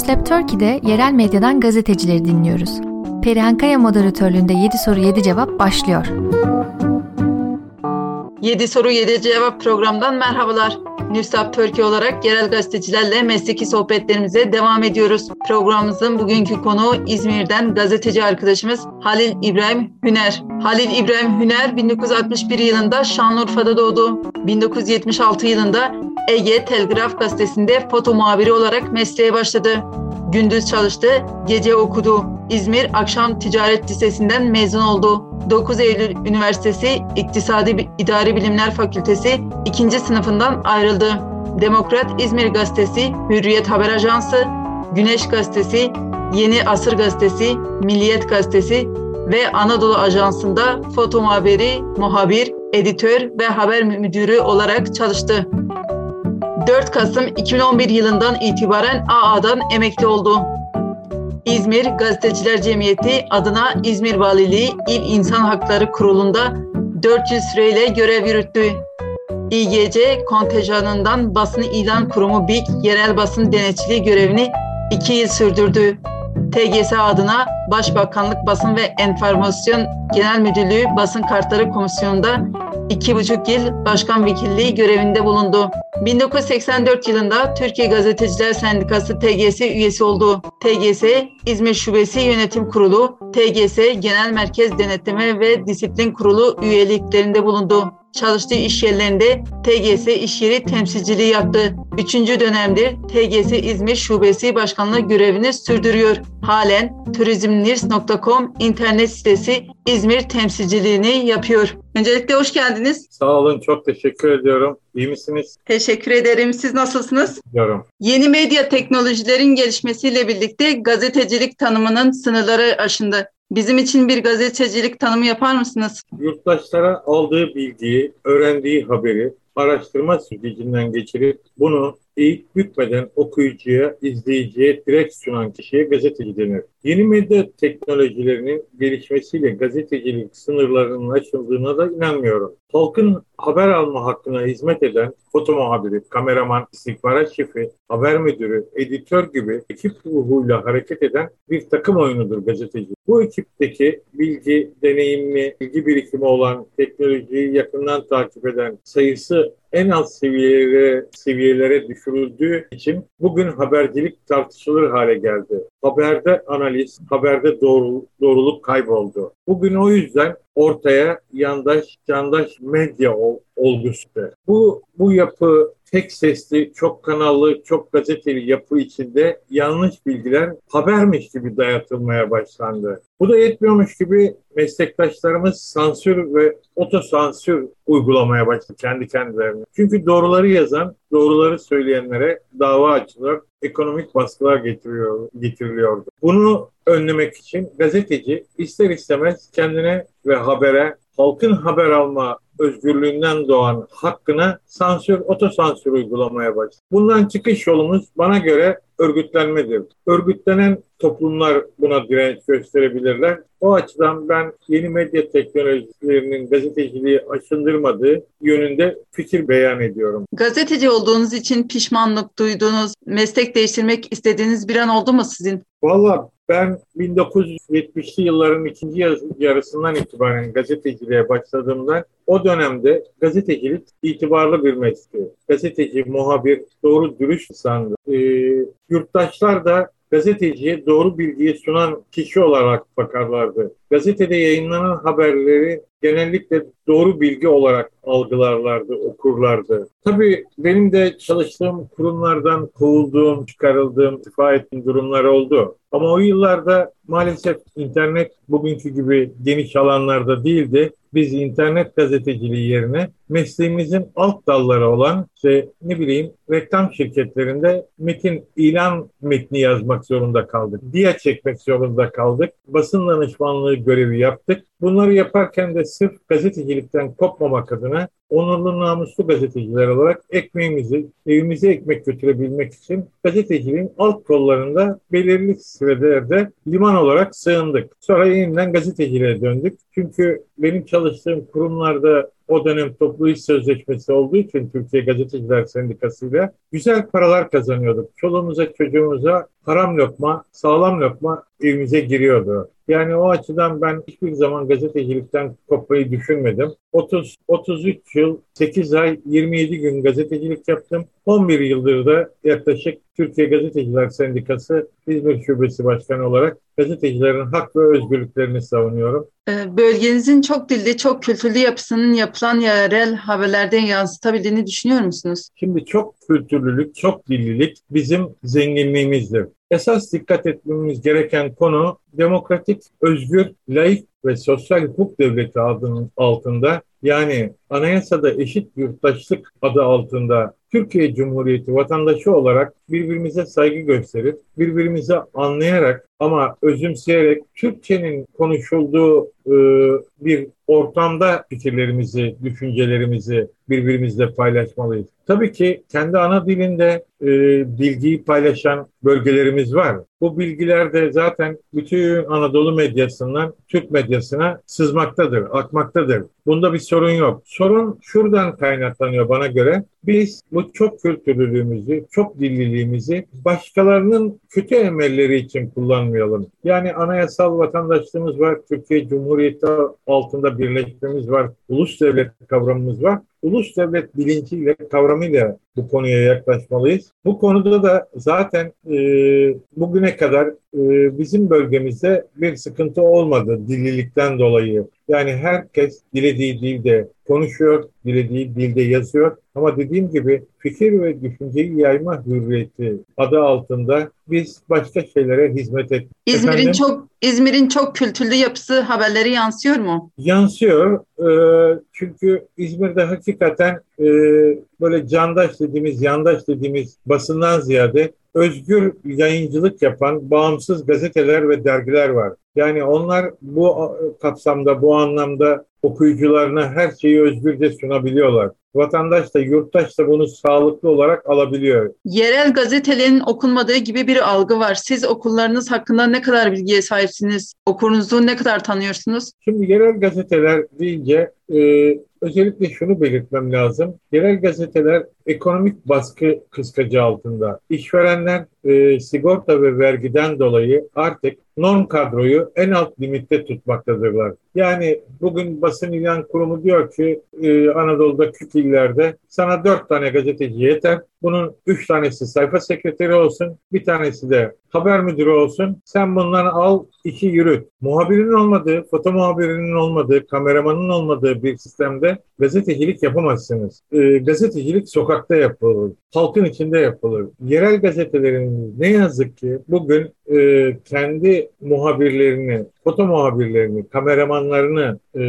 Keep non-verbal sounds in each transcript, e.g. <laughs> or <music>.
Newslab Turkey'de yerel medyadan gazetecileri dinliyoruz. Perihan Kaya moderatörlüğünde 7 soru 7 cevap başlıyor. 7 soru 7 cevap programdan merhabalar. Newstab Türkiye olarak yerel gazetecilerle mesleki sohbetlerimize devam ediyoruz. Programımızın bugünkü konuğu İzmir'den gazeteci arkadaşımız Halil İbrahim Hüner. Halil İbrahim Hüner 1961 yılında Şanlıurfa'da doğdu. 1976 yılında Ege Telgraf gazetesinde foto muhabiri olarak mesleğe başladı. Gündüz çalıştı, gece okudu. İzmir Akşam Ticaret Lisesi'nden mezun oldu. 9 Eylül Üniversitesi İktisadi İdari Bilimler Fakültesi 2. sınıfından ayrıldı. Demokrat İzmir Gazetesi, Hürriyet Haber Ajansı, Güneş Gazetesi, Yeni Asır Gazetesi, Milliyet Gazetesi ve Anadolu Ajansı'nda foto muhabiri, muhabir, editör ve haber müdürü olarak çalıştı. 4 Kasım 2011 yılından itibaren AA'dan emekli oldu. İzmir Gazeteciler Cemiyeti adına İzmir Valiliği İl İnsan Hakları Kurulu'nda 400 süreyle görev yürüttü. İGC kontenjanından basın ilan kurumu BİK yerel basın denetçiliği görevini 2 yıl sürdürdü. TGS adına Başbakanlık Basın ve Enformasyon Genel Müdürlüğü Basın Kartları Komisyonu'nda iki buçuk yıl başkan vekilliği görevinde bulundu. 1984 yılında Türkiye Gazeteciler Sendikası TGS üyesi oldu. TGS İzmir Şubesi Yönetim Kurulu, TGS Genel Merkez Denetleme ve Disiplin Kurulu üyeliklerinde bulundu. Çalıştığı iş yerlerinde TGS iş yeri temsilciliği yaptı. Üçüncü dönemdir TGS İzmir Şubesi Başkanlığı görevini sürdürüyor. Halen turizmnirs.com internet sitesi İzmir temsilciliğini yapıyor. Öncelikle hoş geldiniz. Sağ olun, çok teşekkür ediyorum. İyi misiniz? Teşekkür ederim. Siz nasılsınız? Diyorum. Yeni medya teknolojilerin gelişmesiyle birlikte gazetecilik tanımının sınırları aşındı. Bizim için bir gazetecilik tanımı yapar mısınız? Yurttaşlara aldığı bilgiyi, öğrendiği haberi araştırma sürecinden geçirip bunu eğip bükmeden okuyucuya, izleyiciye direkt sunan kişiye gazeteci denir. Yeni medya teknolojilerinin gelişmesiyle gazetecilik sınırlarının aşıldığına da inanmıyorum. Halkın haber alma hakkına hizmet eden foto muhabiri, kameraman, istihbarat şefi, haber müdürü, editör gibi ekip ruhuyla hareket eden bir takım oyunudur gazeteci. Bu ekipteki bilgi, deneyimli, bilgi birikimi olan, teknolojiyi yakından takip eden, sayısı en alt seviyelere, seviyelere düşürüldüğü için bugün habercilik tartışılır hale geldi. Haberde analiz, haberde doğru, doğruluk kayboldu. Bugün o yüzden ortaya yandaş, yandaş medya olgusu. Bu, bu yapı tek sesli, çok kanallı, çok gazeteli yapı içinde yanlış bilgiler habermiş gibi dayatılmaya başlandı. Bu da yetmiyormuş gibi meslektaşlarımız sansür ve otosansür uygulamaya başladı kendi kendilerine. Çünkü doğruları yazan, doğruları söyleyenlere dava açılıyor, ekonomik baskılar getiriyor, getiriliyordu. Bunu önlemek için gazeteci ister istemez kendine ve habere halkın haber alma özgürlüğünden doğan hakkına sansür, otosansür uygulamaya başladı. Bundan çıkış yolumuz bana göre örgütlenmedir. Örgütlenen toplumlar buna direnç gösterebilirler. O açıdan ben yeni medya teknolojilerinin gazeteciliği aşındırmadığı yönünde fikir beyan ediyorum. Gazeteci olduğunuz için pişmanlık duyduğunuz, meslek değiştirmek istediğiniz bir an oldu mu sizin? Valla ben 1970'li yılların ikinci yarısından itibaren gazeteciliğe başladığımda o dönemde gazetecilik itibarlı bir meslek. Gazeteci, muhabir, doğru dürüst insandı. Ee, yurttaşlar da gazeteciye doğru bilgiyi sunan kişi olarak bakarlardı. Gazetede yayınlanan haberleri genellikle doğru bilgi olarak algılarlardı, okurlardı. Tabii benim de çalıştığım kurumlardan kovulduğum, çıkarıldığım, istifa ettiğim durumlar oldu. Ama o yıllarda maalesef internet bugünkü gibi geniş alanlarda değildi. Biz internet gazeteciliği yerine mesleğimizin alt dalları olan işte ne bileyim reklam şirketlerinde metin ilan metni yazmak zorunda kaldık. Diya çekmek zorunda kaldık. Basın danışmanlığı görevi yaptık. Bunları yaparken de sırf gazetecilikten kopmamak adına onurlu namuslu gazeteciler olarak ekmeğimizi, evimize ekmek götürebilmek için gazeteciliğin alt kollarında belirli sürelerde liman olarak sığındık. Sonra yeniden gazeteciliğe döndük. Çünkü benim çalıştığım kurumlarda o dönem toplu iş sözleşmesi olduğu için Türkiye Gazeteciler Sendikası ile güzel paralar kazanıyorduk. Çoluğumuza çocuğumuza haram lokma, sağlam lokma evimize giriyordu. Yani o açıdan ben hiçbir zaman gazetecilikten kopmayı düşünmedim. 30 33 yıl, 8 ay, 27 gün gazetecilik yaptım. 11 yıldır da yaklaşık Türkiye Gazeteciler Sendikası İzmir Şubesi Başkanı olarak gazetecilerin hak ve özgürlüklerini savunuyorum. Ee, bölgenizin çok dilli, çok kültürlü yapısının yapılan yerel haberlerden yansıtabildiğini düşünüyor musunuz? Şimdi çok kültürlülük, çok dillilik bizim zenginliğimizdir. Esas dikkat etmemiz gereken konu demokratik, özgür, laik ve sosyal hukuk devleti adının altında. Yani anayasada eşit yurttaşlık adı altında Türkiye Cumhuriyeti vatandaşı olarak birbirimize saygı gösterip birbirimize anlayarak ama özümseyerek Türkçenin konuşulduğu e, bir ortamda fikirlerimizi, düşüncelerimizi birbirimizle paylaşmalıyız. Tabii ki kendi ana dilinde e, bilgiyi paylaşan bölgelerimiz var. Bu bilgiler de zaten bütün Anadolu medyasından Türk medyasına sızmaktadır, akmaktadır. Bunda bir sorun yok. Sorun şuradan kaynaklanıyor bana göre. Biz bu çok kültürlülüğümüzü, çok dilliliğimizi başkalarının kötü emelleri için kullanmayalım. Yani anayasal vatandaşlığımız var, Türkiye Cumhuriyeti altında birleşmemiz var, ulus devlet kavramımız var ulus devlet bilinciyle, kavramıyla bu konuya yaklaşmalıyız. Bu konuda da zaten e, bugüne kadar e, bizim bölgemizde bir sıkıntı olmadı dililikten dolayı. Yani herkes dilediği dilde konuşuyor, dilediği dilde yazıyor. Ama dediğim gibi fikir ve düşünceyi yayma hürriyeti adı altında biz başka şeylere hizmet et. İzmir'in çok İzmir'in çok kültürlü yapısı haberleri yansıyor mu? Yansıyor. E, çünkü İzmir'de hakikaten e, böyle candaş dediğimiz, yandaş dediğimiz basından ziyade özgür yayıncılık yapan bağımsız gazeteler ve dergiler var. Yani onlar bu kapsamda, bu anlamda okuyucularına her şeyi özgürce sunabiliyorlar. Vatandaş da yurttaş da bunu sağlıklı olarak alabiliyor. Yerel gazetelerin okunmadığı gibi bir algı var. Siz okullarınız hakkında ne kadar bilgiye sahipsiniz? Okurunuzu ne kadar tanıyorsunuz? Şimdi yerel gazeteler deyince e, özellikle şunu belirtmem lazım. Yerel gazeteler ekonomik baskı kıskacı altında. İşverenler e, sigorta ve vergiden dolayı artık norm kadroyu en alt limitte tutmaktadırlar. Yani bugün basın ilan kurumu diyor ki e, Anadolu'da küçük illerde sana dört tane gazeteci yeter. Bunun üç tanesi sayfa sekreteri olsun, bir tanesi de haber müdürü olsun. Sen bundan al, iki yürüt. Muhabirinin olmadığı, foto muhabirinin olmadığı, kameramanın olmadığı bir sistemde gazetecilik yapamazsınız. E, gazetecilik sokakta yapılır, halkın içinde yapılır. Yerel gazetelerin ne yazık ki bugün e, kendi muhabirlerini, foto muhabirlerini, kameramanlarını e,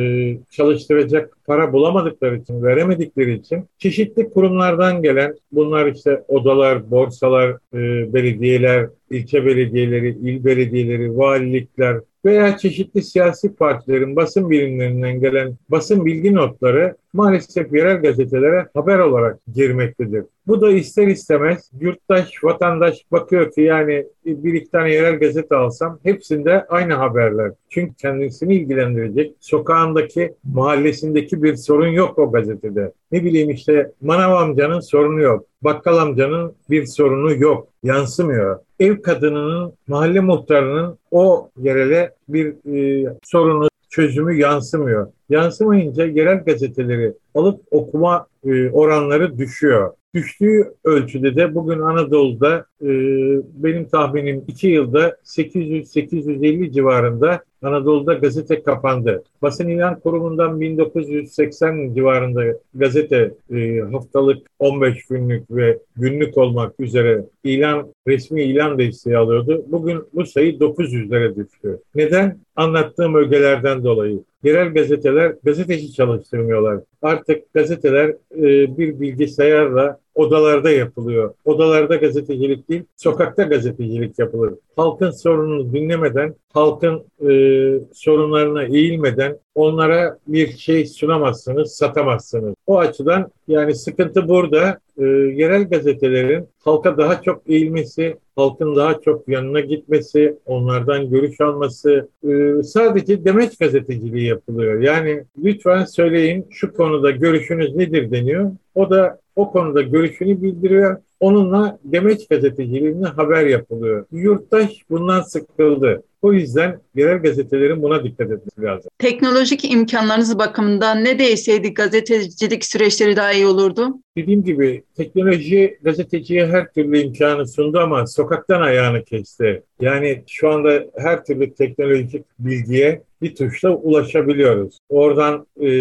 çalıştıracak para bulamadıkları için, veremedikleri için çeşitli kurumlardan gelen bunlar işte odalar, borsalar, e, belediyeler, ilçe belediyeleri, il belediyeleri, valilikler veya çeşitli siyasi partilerin basın birimlerinden gelen basın bilgi notları maalesef yerel gazetelere haber olarak girmektedir. Bu da ister istemez yurttaş, vatandaş bakıyor ki yani bir iki tane yerel gazete alsam hepsinde aynı haberler. Çünkü kendisini ilgilendirecek sokağındaki, mahallesindeki bir sorun yok o gazetede. Ne bileyim işte manav amcanın sorunu yok. Bakkal amcanın bir sorunu yok. Yansımıyor. Ev kadınının, mahalle muhtarının o yerele bir e, sorunu, çözümü yansımıyor. Yansımayınca yerel gazeteleri alıp okuma e, oranları düşüyor. Düştüğü ölçüde de bugün Anadolu'da e, benim tahminim 2 yılda 800-850 civarında Anadolu'da gazete kapandı. Basın İlan Kurumu'ndan 1980 civarında gazete e, haftalık 15 günlük ve günlük olmak üzere ilan resmi ilan desteği alıyordu. Bugün bu sayı 900'lere düştü. Neden? Anlattığım ögelerden dolayı. Yerel gazeteler gazeteci çalıştırmıyorlar. Artık gazeteler e, bir bilgisayarla odalarda yapılıyor. Odalarda gazetecilik değil, sokakta gazetecilik yapılır. Halkın sorununu dinlemeden, halkın e, sorunlarına eğilmeden onlara bir şey sunamazsınız, satamazsınız. O açıdan yani sıkıntı burada. E, yerel gazetelerin halka daha çok eğilmesi, halkın daha çok yanına gitmesi, onlardan görüş alması e, sadece demeç gazeteciliği yapılıyor. Yani lütfen söyleyin şu konuda görüşünüz nedir deniyor. O da o konuda görüşünü bildiriyor. Onunla demeç gazeteciliğine haber yapılıyor. Yurttaş bundan sıkıldı. O yüzden yerel gazetelerin buna dikkat etmesi lazım. Teknolojik imkanlarınız bakımından ne değişseydi gazetecilik süreçleri daha iyi olurdu? Dediğim gibi teknoloji gazeteciye her türlü imkanı sundu ama sokaktan ayağını kesti. Yani şu anda her türlü teknolojik bilgiye bir tuşla ulaşabiliyoruz. Oradan e,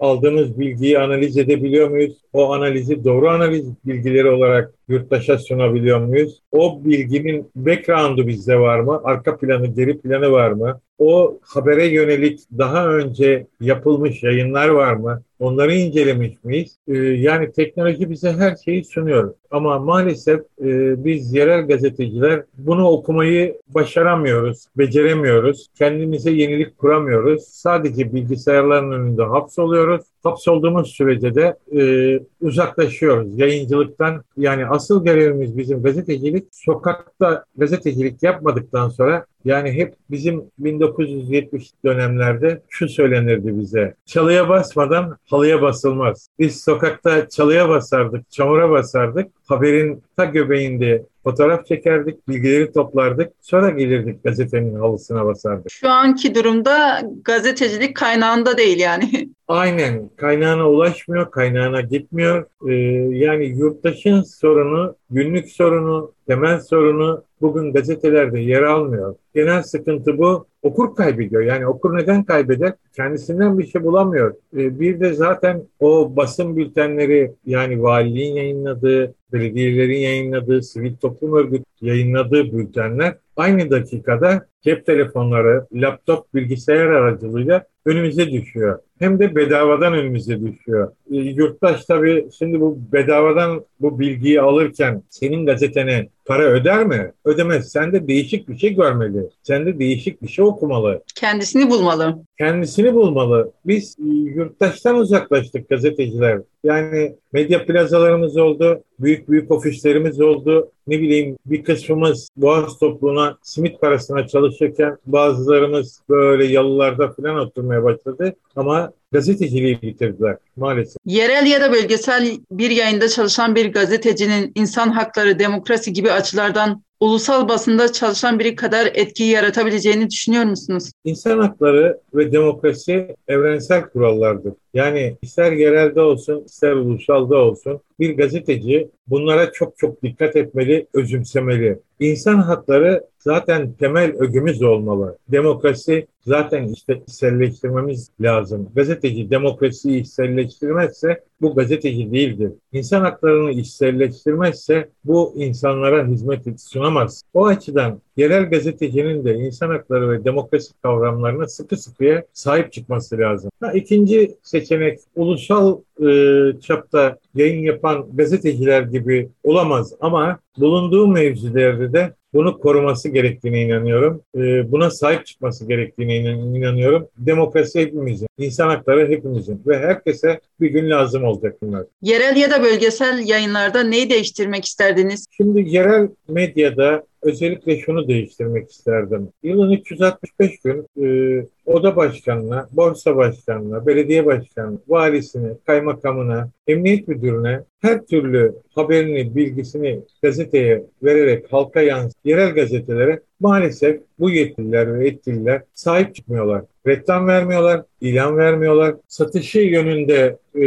aldığımız bilgiyi analiz edebiliyor muyuz? O analizi doğru analiz bilgileri olarak yurttaşa sunabiliyor muyuz? O bilginin background'u bizde var mı? Arka planı, geri planı var mı? O habere yönelik daha önce yapılmış yayınlar var mı? Onları incelemiş miyiz? Ee, yani teknoloji bize her şeyi sunuyor. Ama maalesef e, biz yerel gazeteciler bunu okumayı başaramıyoruz, beceremiyoruz. Kendimize yenilik kuramıyoruz. Sadece bilgisayarların önünde hapsoluyoruz. Hapsolduğumuz sürece de e, uzaklaşıyoruz yayıncılıktan. Yani asıl görevimiz bizim gazetecilik. Sokakta gazetecilik yapmadıktan sonra yani hep bizim 1970 dönemlerde şu söylenirdi bize. Çalıya basmadan halıya basılmaz. Biz sokakta çalıya basardık, çamura basardık. Haberin ta göbeğinde fotoğraf çekerdik, bilgileri toplardık. Sonra gelirdik gazetenin halısına basardık. Şu anki durumda gazetecilik kaynağında değil yani. <laughs> Aynen kaynağına ulaşmıyor, kaynağına gitmiyor. Ee, yani yurttaşın sorunu, günlük sorunu, temel sorunu bugün gazetelerde yer almıyor. Genel sıkıntı bu. Okur kaybediyor. Yani okur neden kaybeder? Kendisinden bir şey bulamıyor. Ee, bir de zaten o basın bültenleri yani valiliğin yayınladığı, belediyelerin yayınladığı, sivil toplum örgütü yayınladığı bültenler aynı dakikada cep telefonları, laptop, bilgisayar aracılığıyla önümüze düşüyor. Hem de bedavadan önümüze düşüyor. E, yurttaş tabii şimdi bu bedavadan bu bilgiyi alırken senin gazetene para öder mi? Ödemez. Sen de değişik bir şey görmeli. Sen de değişik bir şey okumalı. Kendisini bulmalı. Kendisini bulmalı. Biz e, yurttaştan uzaklaştık gazeteciler. Yani medya plazalarımız oldu, büyük büyük ofislerimiz oldu. Ne bileyim bir kısmımız Boğaz topluluğuna simit parasına çalışırken bazılarımız böyle yalılarda falan oturmaya başladı. Ama gazeteciliği bitirdiler maalesef. Yerel ya da bölgesel bir yayında çalışan bir gazetecinin insan hakları, demokrasi gibi açılardan ulusal basında çalışan biri kadar etkiyi yaratabileceğini düşünüyor musunuz? İnsan hakları ve demokrasi evrensel kurallardır. Yani ister yerelde olsun, ister ulusalda olsun bir gazeteci bunlara çok çok dikkat etmeli, özümsemeli. İnsan hakları zaten temel ögümüz olmalı. Demokrasi zaten işte içselleştirmemiz lazım. Gazeteci demokrasiyi içselleştirmezse bu gazeteci değildir. İnsan haklarını içselleştirmezse bu insanlara hizmet sunamaz. O açıdan yerel gazetecinin de insan hakları ve demokrasi kavramlarına sıkı sıkıya sahip çıkması lazım. Ha, ikinci seçenek ulusal e, çapta yayın yapan gazeteciler gibi olamaz ama bulunduğu mevzilerde de bunu koruması gerektiğine inanıyorum. E, buna sahip çıkması gerektiğine inanıyorum. Demokrasi hepimizin, insan hakları hepimizin ve herkese bir gün lazım olacak bunlar. Yerel ya da bölgesel yayınlarda neyi değiştirmek isterdiniz? Şimdi yerel medyada özellikle şunu değiştirmek isterdim. Yılın 365 gün e, oda başkanına, borsa başkanına, belediye başkanına, valisine, kaymakamına, emniyet müdürüne her türlü haberini, bilgisini gazeteye vererek halka yansıt, yerel gazetelere maalesef bu yetkililer ve etkililer sahip çıkmıyorlar. Reklam vermiyorlar, ilan vermiyorlar. Satışı yönünde e,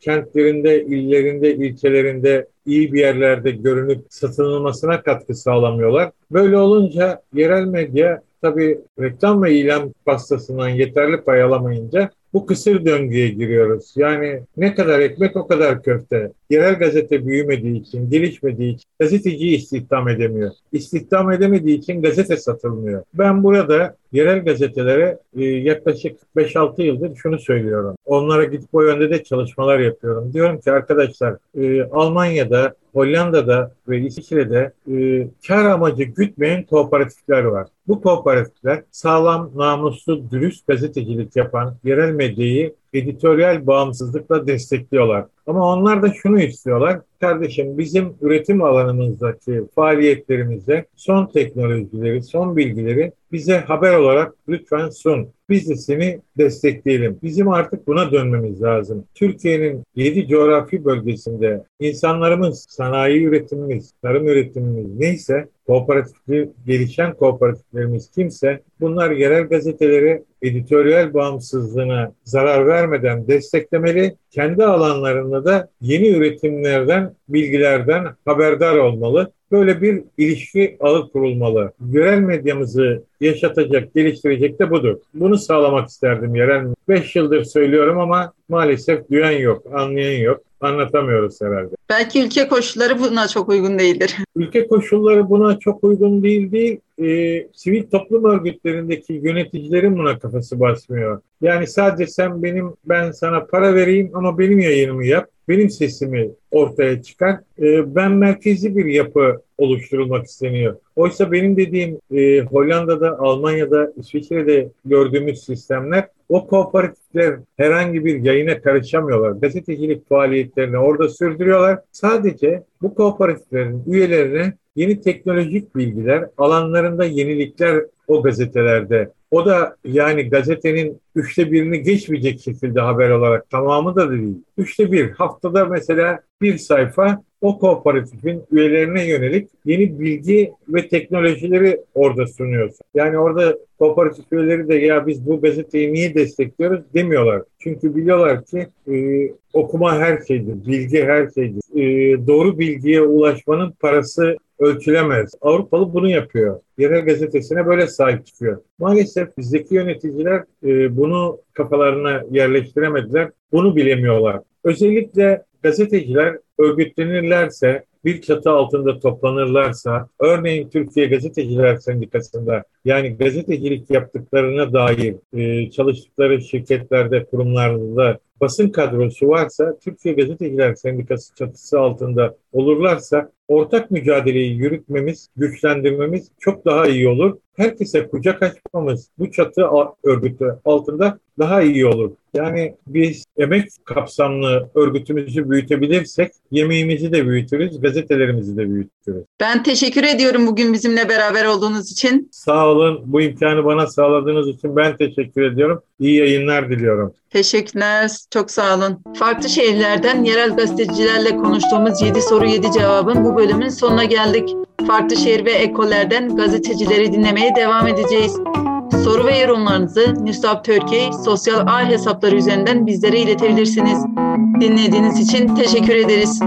kentlerinde, illerinde, ilçelerinde iyi bir yerlerde görünüp satılmasına katkı sağlamıyorlar. Böyle olunca yerel medya tabii reklam ve ilan pastasından yeterli pay alamayınca bu kısır döngüye giriyoruz. Yani ne kadar ekmek o kadar köfte. Yerel gazete büyümediği için, gelişmediği için gazeteciyi istihdam edemiyor. İstihdam edemediği için gazete satılmıyor. Ben burada yerel gazetelere e, yaklaşık 5-6 yıldır şunu söylüyorum. Onlara gidip o yönde de çalışmalar yapıyorum. Diyorum ki arkadaşlar e, Almanya'da, Hollanda'da ve İsviçre'de e, kar amacı gütmeyen kooperatifler var. Bu kooperatifler sağlam, namuslu, dürüst gazetecilik yapan yerel medyayı editoryal bağımsızlıkla destekliyorlar. Ama onlar da şunu istiyorlar. Kardeşim bizim üretim alanımızdaki faaliyetlerimizde son teknolojileri, son bilgileri bize haber olarak lütfen sun. Biz de seni destekleyelim. Bizim artık buna dönmemiz lazım. Türkiye'nin 7 coğrafi bölgesinde insanlarımız, sanayi üretimimiz, tarım üretimimiz neyse kooperatifli, gelişen kooperatiflerimiz kimse bunlar yerel gazeteleri editoryal bağımsızlığına zarar vermeden desteklemeli. Kendi alanlarında da yeni üretimlerden, bilgilerden haberdar olmalı. Böyle bir ilişki alıp kurulmalı. Yerel medyamızı yaşatacak, geliştirecek de budur. Bunu sağlamak isterdim yerel. Beş yıldır söylüyorum ama maalesef duyan yok, anlayan yok anlatamıyoruz herhalde. Belki ülke koşulları buna çok uygun değildir. <laughs> Ülke koşulları buna çok uygun değil değil. E, sivil toplum örgütlerindeki yöneticilerin buna kafası basmıyor. Yani sadece sen benim ben sana para vereyim ama benim yayınımı yap. Benim sesimi ortaya çıkar. E, ben merkezi bir yapı oluşturulmak isteniyor. Oysa benim dediğim e, Hollanda'da, Almanya'da, İsviçre'de gördüğümüz sistemler o kooperatifler herhangi bir yayına karışamıyorlar. Gazetecilik faaliyetlerini orada sürdürüyorlar. Sadece bu kooperatiflerin üyelerine yeni teknolojik bilgiler, alanlarında yenilikler o gazetelerde. O da yani gazetenin üçte birini geçmeyecek şekilde haber olarak tamamı da değil. Üçte bir haftada mesela bir sayfa o kooperatifin üyelerine yönelik yeni bilgi ve teknolojileri orada sunuyorsun. Yani orada kooperatif üyeleri de ya biz bu gazeteyi niye destekliyoruz demiyorlar. Çünkü biliyorlar ki e, okuma her şeydir, bilgi her şeydir. E, doğru bilgiye ulaşmanın parası ölçülemez. Avrupalı bunu yapıyor. Yerel gazetesine böyle sahip çıkıyor. Maalesef bizdeki yöneticiler e, bunu kafalarına yerleştiremediler. Bunu bilemiyorlar. Özellikle gazeteciler örgütlenirlerse, bir çatı altında toplanırlarsa, örneğin Türkiye Gazeteciler Sendikası'nda yani gazetecilik yaptıklarına dair e, çalıştıkları şirketlerde, kurumlarda basın kadrosu varsa, Türkiye Gazeteciler Sendikası çatısı altında olurlarsa ortak mücadeleyi yürütmemiz, güçlendirmemiz çok daha iyi olur. Herkese kucak açmamız bu çatı örgütü altında daha iyi olur. Yani biz emek kapsamlı örgütümüzü büyütebilirsek yemeğimizi de büyütürüz, gazetelerimizi de büyütürüz. Ben teşekkür ediyorum bugün bizimle beraber olduğunuz için. Sağ olun. Bu imkanı bana sağladığınız için ben teşekkür ediyorum. İyi yayınlar diliyorum. Teşekkürler. Çok sağ olun. Farklı şehirlerden yerel gazetecilerle konuştuğumuz 7 soru 7 cevabın bu bölümün sonuna geldik. Farklı şehir ve ekollerden gazetecileri dinlemeye devam edeceğiz. Soru ve yorumlarınızı Nüsab Türkiye sosyal ağ hesapları üzerinden bizlere iletebilirsiniz. Dinlediğiniz için teşekkür ederiz.